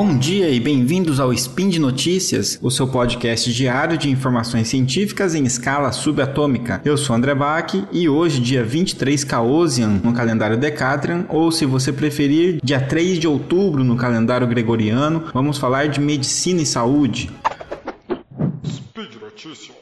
bom dia e bem-vindos ao Spin de Notícias, o seu podcast diário de informações científicas em escala subatômica. Eu sou André Bach e hoje, dia 23 Caosian no calendário Decatrian, ou se você preferir, dia 3 de outubro no calendário gregoriano, vamos falar de medicina e saúde. Speed Notícias.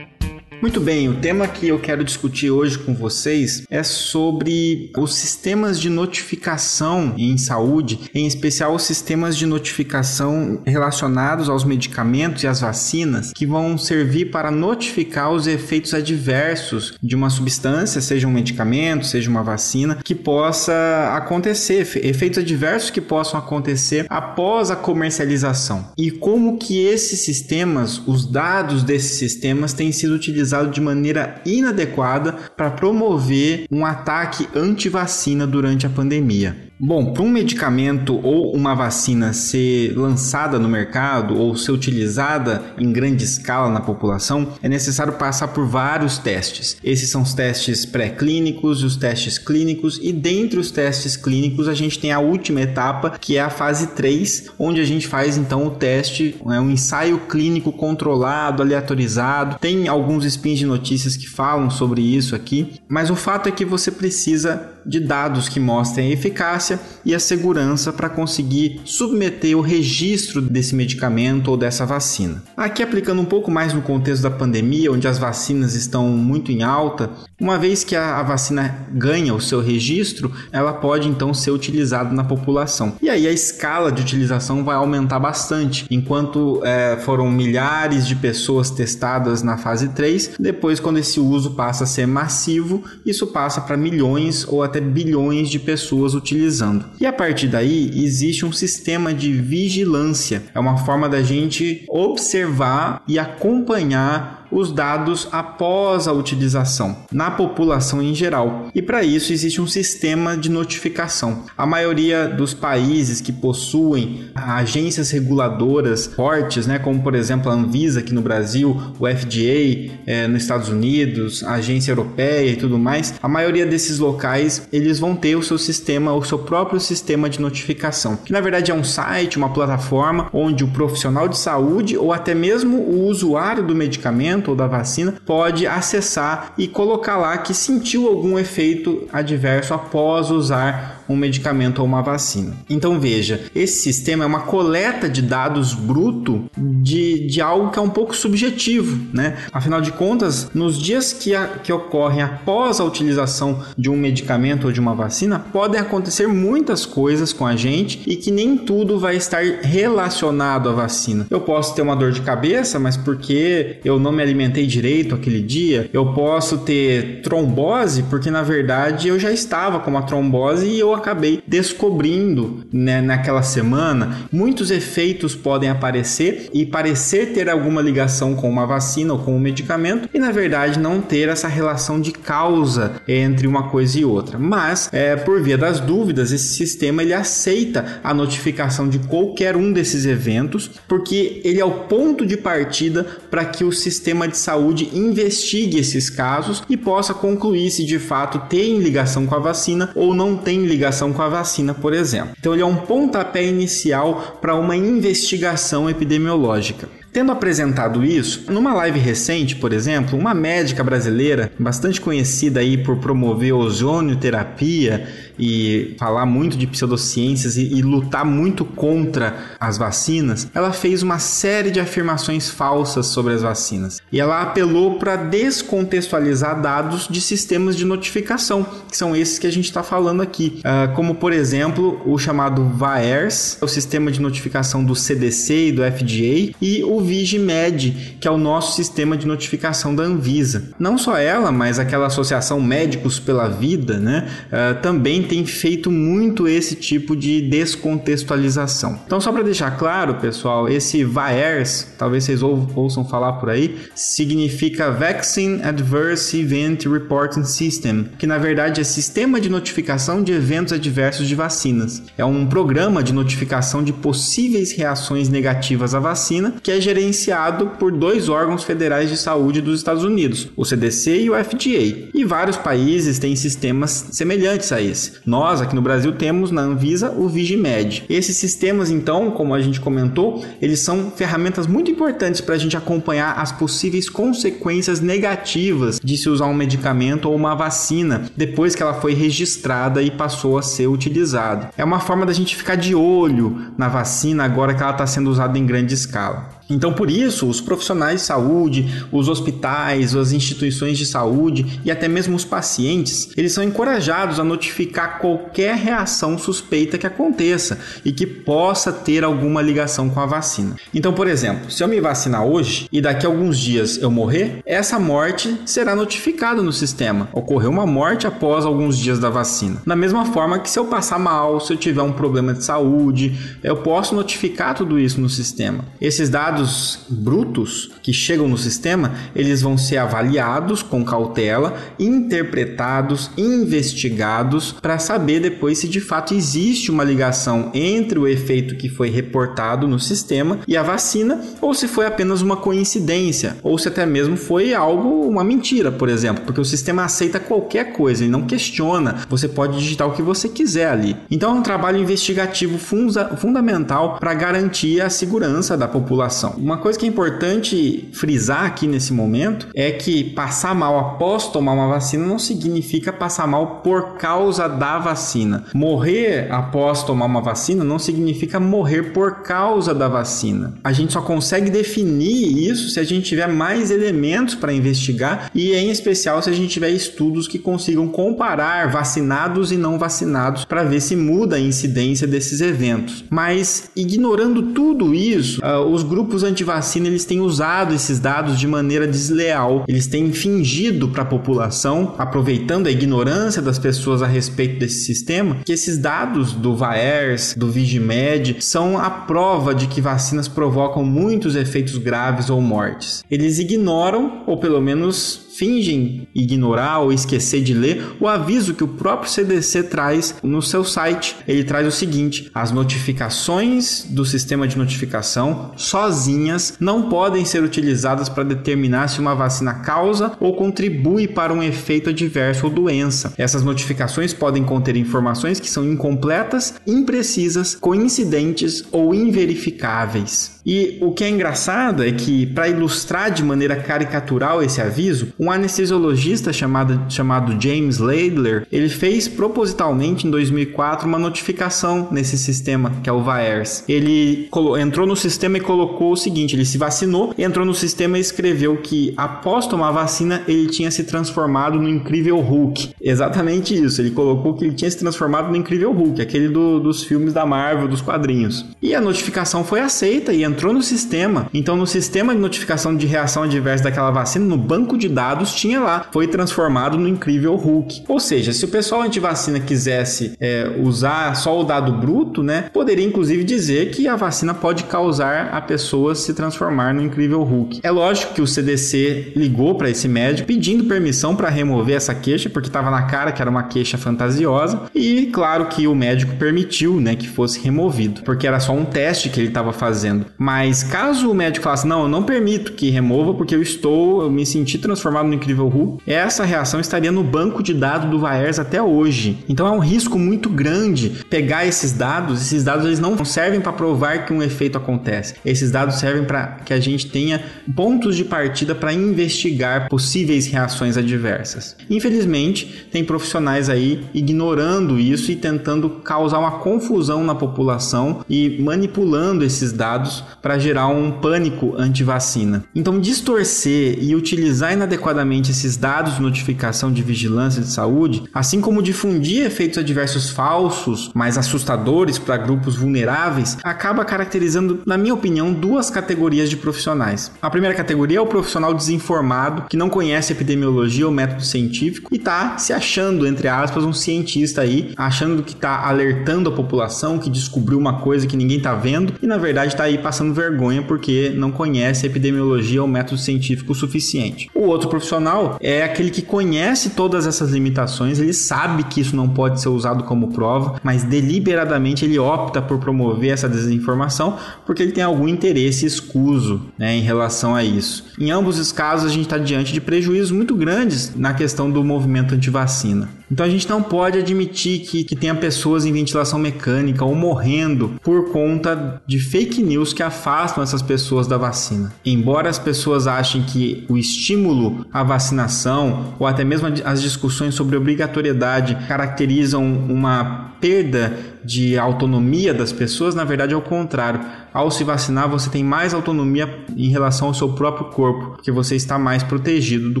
Muito bem, o tema que eu quero discutir hoje com vocês é sobre os sistemas de notificação em saúde, em especial os sistemas de notificação relacionados aos medicamentos e às vacinas, que vão servir para notificar os efeitos adversos de uma substância, seja um medicamento, seja uma vacina, que possa acontecer, efeitos adversos que possam acontecer após a comercialização. E como que esses sistemas, os dados desses sistemas têm sido utilizados utilizado de maneira inadequada para promover um ataque anti-vacina durante a pandemia. Bom, para um medicamento ou uma vacina ser lançada no mercado ou ser utilizada em grande escala na população, é necessário passar por vários testes. Esses são os testes pré-clínicos os testes clínicos, e dentre os testes clínicos a gente tem a última etapa, que é a fase 3, onde a gente faz então o teste, é um ensaio clínico controlado, aleatorizado. Tem alguns spins de notícias que falam sobre isso aqui, mas o fato é que você precisa de dados que mostrem a eficácia e a segurança para conseguir submeter o registro desse medicamento ou dessa vacina. Aqui aplicando um pouco mais no contexto da pandemia, onde as vacinas estão muito em alta, uma vez que a, vacina ganha o seu registro, ela pode então ser utilizada na população. E aí a escala de utilização vai aumentar bastante. Enquanto é, foram milhares de pessoas testadas na fase 3, depois, quando esse uso passa a ser massivo, isso passa para milhões ou até até bilhões de pessoas utilizando. E a partir daí existe um sistema de vigilância, é uma forma da gente observar e acompanhar os dados após a utilização, na população em geral. E para isso existe um sistema de notificação. A maioria dos países que possuem agências reguladoras fortes, né, como por exemplo a Anvisa aqui no Brasil, o FDA é, nos Estados Unidos, a agência europeia e tudo mais, a maioria desses locais eles vão ter o seu sistema, o seu próprio sistema de notificação, que na verdade é um site, uma plataforma onde o profissional de saúde ou até mesmo o usuário do medicamento medicamento ou da vacina pode acessar e colocar lá que sentiu algum efeito adverso após usar um medicamento ou uma vacina. Então veja, esse sistema é uma coleta de dados bruto de, de algo que é um pouco subjetivo, né? Afinal de contas, nos dias que, a, que ocorrem após a utilização de um medicamento ou de uma vacina, podem acontecer muitas coisas com a gente e que nem tudo vai estar relacionado à vacina. Eu posso ter uma dor de cabeça, mas porque eu não me alimentei direito aquele dia, eu posso ter trombose, porque na verdade eu já estava com uma trombose e eu acabei descobrindo né, naquela semana. Muitos efeitos podem aparecer e parecer ter alguma ligação com uma vacina ou com um medicamento, e na verdade não ter essa relação de causa entre uma coisa e outra. Mas, é, por via das dúvidas, esse sistema ele aceita a notificação de qualquer um desses eventos, porque ele é o ponto de partida para que o sistema sistema de saúde investigue esses casos e possa concluir se de fato tem ligação com a vacina ou não tem ligação com a vacina, por exemplo. Então, ele é um pontapé inicial para uma investigação epidemiológica. Tendo apresentado isso, numa live recente, por exemplo, uma médica brasileira, bastante conhecida aí por promover ozonioterapia e falar muito de pseudociências e, e, lutar muito contra as vacinas, ela fez uma série de afirmações falsas sobre as vacinas. E ela apelou para descontextualizar dados de sistemas de notificação, que são esses que a gente está falando aqui, uh, como por exemplo o chamado VAERS, o sistema de notificação do CDC e do FDA, e o VIGIMED, que é o nosso sistema de notificação da Anvisa. Não só ela, mas aquela associação Médicos pela Vida, né, uh, também tem feito muito esse tipo de descontextualização. Então, só para deixar claro, pessoal, esse VAERS, talvez vocês ou, ouçam falar por aí, significa Vaccine Adverse Event Reporting System, que na verdade é sistema de notificação de eventos adversos de vacinas. É um programa de notificação de possíveis reações negativas à vacina que é gerenciado por dois órgãos federais de saúde dos Estados Unidos, o CDC e o FDA. E vários países têm sistemas semelhantes a esse. Nós, aqui no Brasil, temos na Anvisa o Vigimed. Esses sistemas, então, como a gente comentou, eles são ferramentas muito importantes para a gente acompanhar as possíveis consequências negativas de se usar um medicamento ou uma vacina depois que ela foi registrada e passou a ser utilizada. É uma forma da gente ficar de olho na vacina agora que ela está sendo usada em grande escala. Então, por isso, os profissionais de saúde, os hospitais, as instituições de saúde e até mesmo os pacientes, eles são encorajados a notificar qualquer reação suspeita que aconteça e que possa ter alguma ligação com a vacina. Então, por exemplo, se eu me vacinar hoje e daqui a alguns dias eu morrer, essa morte será notificada no sistema. Ocorreu uma morte após alguns dias da vacina. Da mesma forma que se eu passar mal, se eu tiver um problema de saúde, eu posso notificar tudo isso no sistema. Esses dados dados brutos que chegam no sistema, eles vão ser avaliados com cautela, interpretados, investigados para saber depois se de fato existe uma ligação entre o efeito que foi reportado no sistema e a vacina ou se foi apenas uma coincidência ou se até mesmo foi algo uma mentira, por exemplo, porque o sistema aceita qualquer coisa e não questiona. Você pode digitar o que você quiser ali. Então é um trabalho investigativo funda fundamental para garantir a segurança da população vacinação. Uma coisa que é importante frisar aqui nesse momento é que passar mal após tomar uma vacina não significa passar mal por causa da vacina. Morrer após tomar uma vacina não significa morrer por causa da vacina. A gente só consegue definir isso se a gente tiver mais elementos para investigar e, em especial, se a gente tiver estudos que consigam comparar vacinados e não vacinados para ver se muda a incidência desses eventos. Mas, ignorando tudo isso, uh, os grupos grupos anti-vacina eles têm usado esses dados de maneira desleal. Eles têm fingido para a população, aproveitando a ignorância das pessoas a respeito desse sistema, que esses dados do VAERS, do Vigimed, são a prova de que vacinas provocam muitos efeitos graves ou mortes. Eles ignoram, ou pelo menos fingem ignorar ou esquecer de ler o aviso que o próprio CDC traz no seu site. Ele traz o seguinte: as notificações do sistema de notificação sozinhas não podem ser utilizadas para determinar se uma vacina causa ou contribui para um efeito adverso ou doença. Essas notificações podem conter informações que são incompletas, imprecisas, coincidentes ou inverificáveis. E o que é engraçado é que, para ilustrar de maneira caricatural esse aviso, anestesiologista chamado, chamado James Laidler, ele fez propositalmente em 2004 uma notificação nesse sistema, que é o VAERS. Ele entrou no sistema e colocou o seguinte, ele se vacinou, entrou no sistema e escreveu que após tomar vacina, ele tinha se transformado no incrível Hulk. Exatamente isso, ele colocou que ele tinha se transformado no incrível Hulk, aquele do, dos filmes da Marvel, dos quadrinhos. E a notificação foi aceita e entrou no sistema. Então, no sistema de notificação de reação adversa daquela vacina, no banco de dados, dados tinha lá, foi transformado no incrível Hulk. Ou seja, se o pessoal antivacina quisesse é, usar só o dado bruto, né, poderia inclusive dizer que a vacina pode causar a pessoa se transformar no incrível Hulk. É lógico que o CDC ligou para esse médico pedindo permissão para remover essa queixa, porque estava na cara que era uma queixa fantasiosa, e claro que o médico permitiu, né, que fosse removido, porque era só um teste que ele estava fazendo. Mas caso o médico falasse, não, eu não permito que remova porque eu estou, eu me senti transformado no Incrível Hulk, essa reação estaria no banco de dados do Vaers até hoje. Então é um risco muito grande pegar esses dados. Esses dados eles não servem para provar que um efeito acontece. Esses dados servem para que a gente tenha pontos de partida para investigar possíveis reações adversas. Infelizmente, tem profissionais aí ignorando isso e tentando causar uma confusão na população e manipulando esses dados para gerar um pânico anti-vacina. Então, distorcer e utilizar inadequadamente esses dados de notificação de vigilância de saúde, assim como difundir efeitos adversos falsos, mais assustadores para grupos vulneráveis, acaba caracterizando, na minha opinião, duas categorias de profissionais. A primeira categoria é o profissional desinformado, que não conhece epidemiologia ou método científico e está se achando, entre aspas, um cientista aí, achando que está alertando a população, que descobriu uma coisa que ninguém está vendo e na verdade está aí passando vergonha porque não conhece epidemiologia ou método científico o suficiente. O outro profissional profissional é aquele que conhece todas essas limitações, ele sabe que isso não pode ser usado como prova, mas deliberadamente ele opta por promover essa desinformação porque ele tem algum interesse escuso né, em relação a isso. Em ambos os casos, a gente está diante de prejuízos muito grandes na questão do movimento antivacina. Então a gente não pode admitir que, que tenha pessoas em ventilação mecânica ou morrendo por conta de fake news que afastam essas pessoas da vacina. Embora as pessoas achem que o estímulo à vacinação ou até mesmo as discussões sobre obrigatoriedade caracterizam uma perda de autonomia das pessoas, na verdade é o contrário. Ao se vacinar, você tem mais autonomia em relação ao seu próprio corpo, porque você está mais protegido do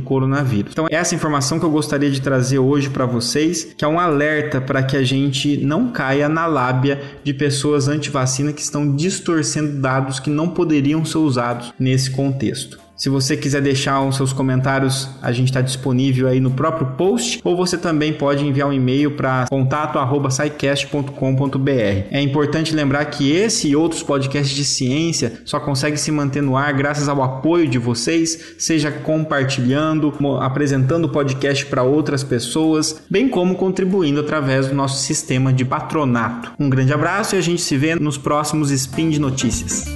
coronavírus. Então, essa informação que eu gostaria de trazer hoje para vocês, que é um alerta para que a gente não caia na lábia de pessoas anti-vacina que estão distorcendo dados que não poderiam ser usados nesse contexto. Se você quiser deixar os seus comentários, a gente está disponível aí no próprio post, ou você também pode enviar um e-mail para contato@saicast.com.br. É importante lembrar que esse e outros podcasts de ciência só conseguem se manter no ar graças ao apoio de vocês, seja compartilhando, apresentando o podcast para outras pessoas, bem como contribuindo através do nosso sistema de patronato. Um grande abraço e a gente se vê nos próximos Spin de Notícias.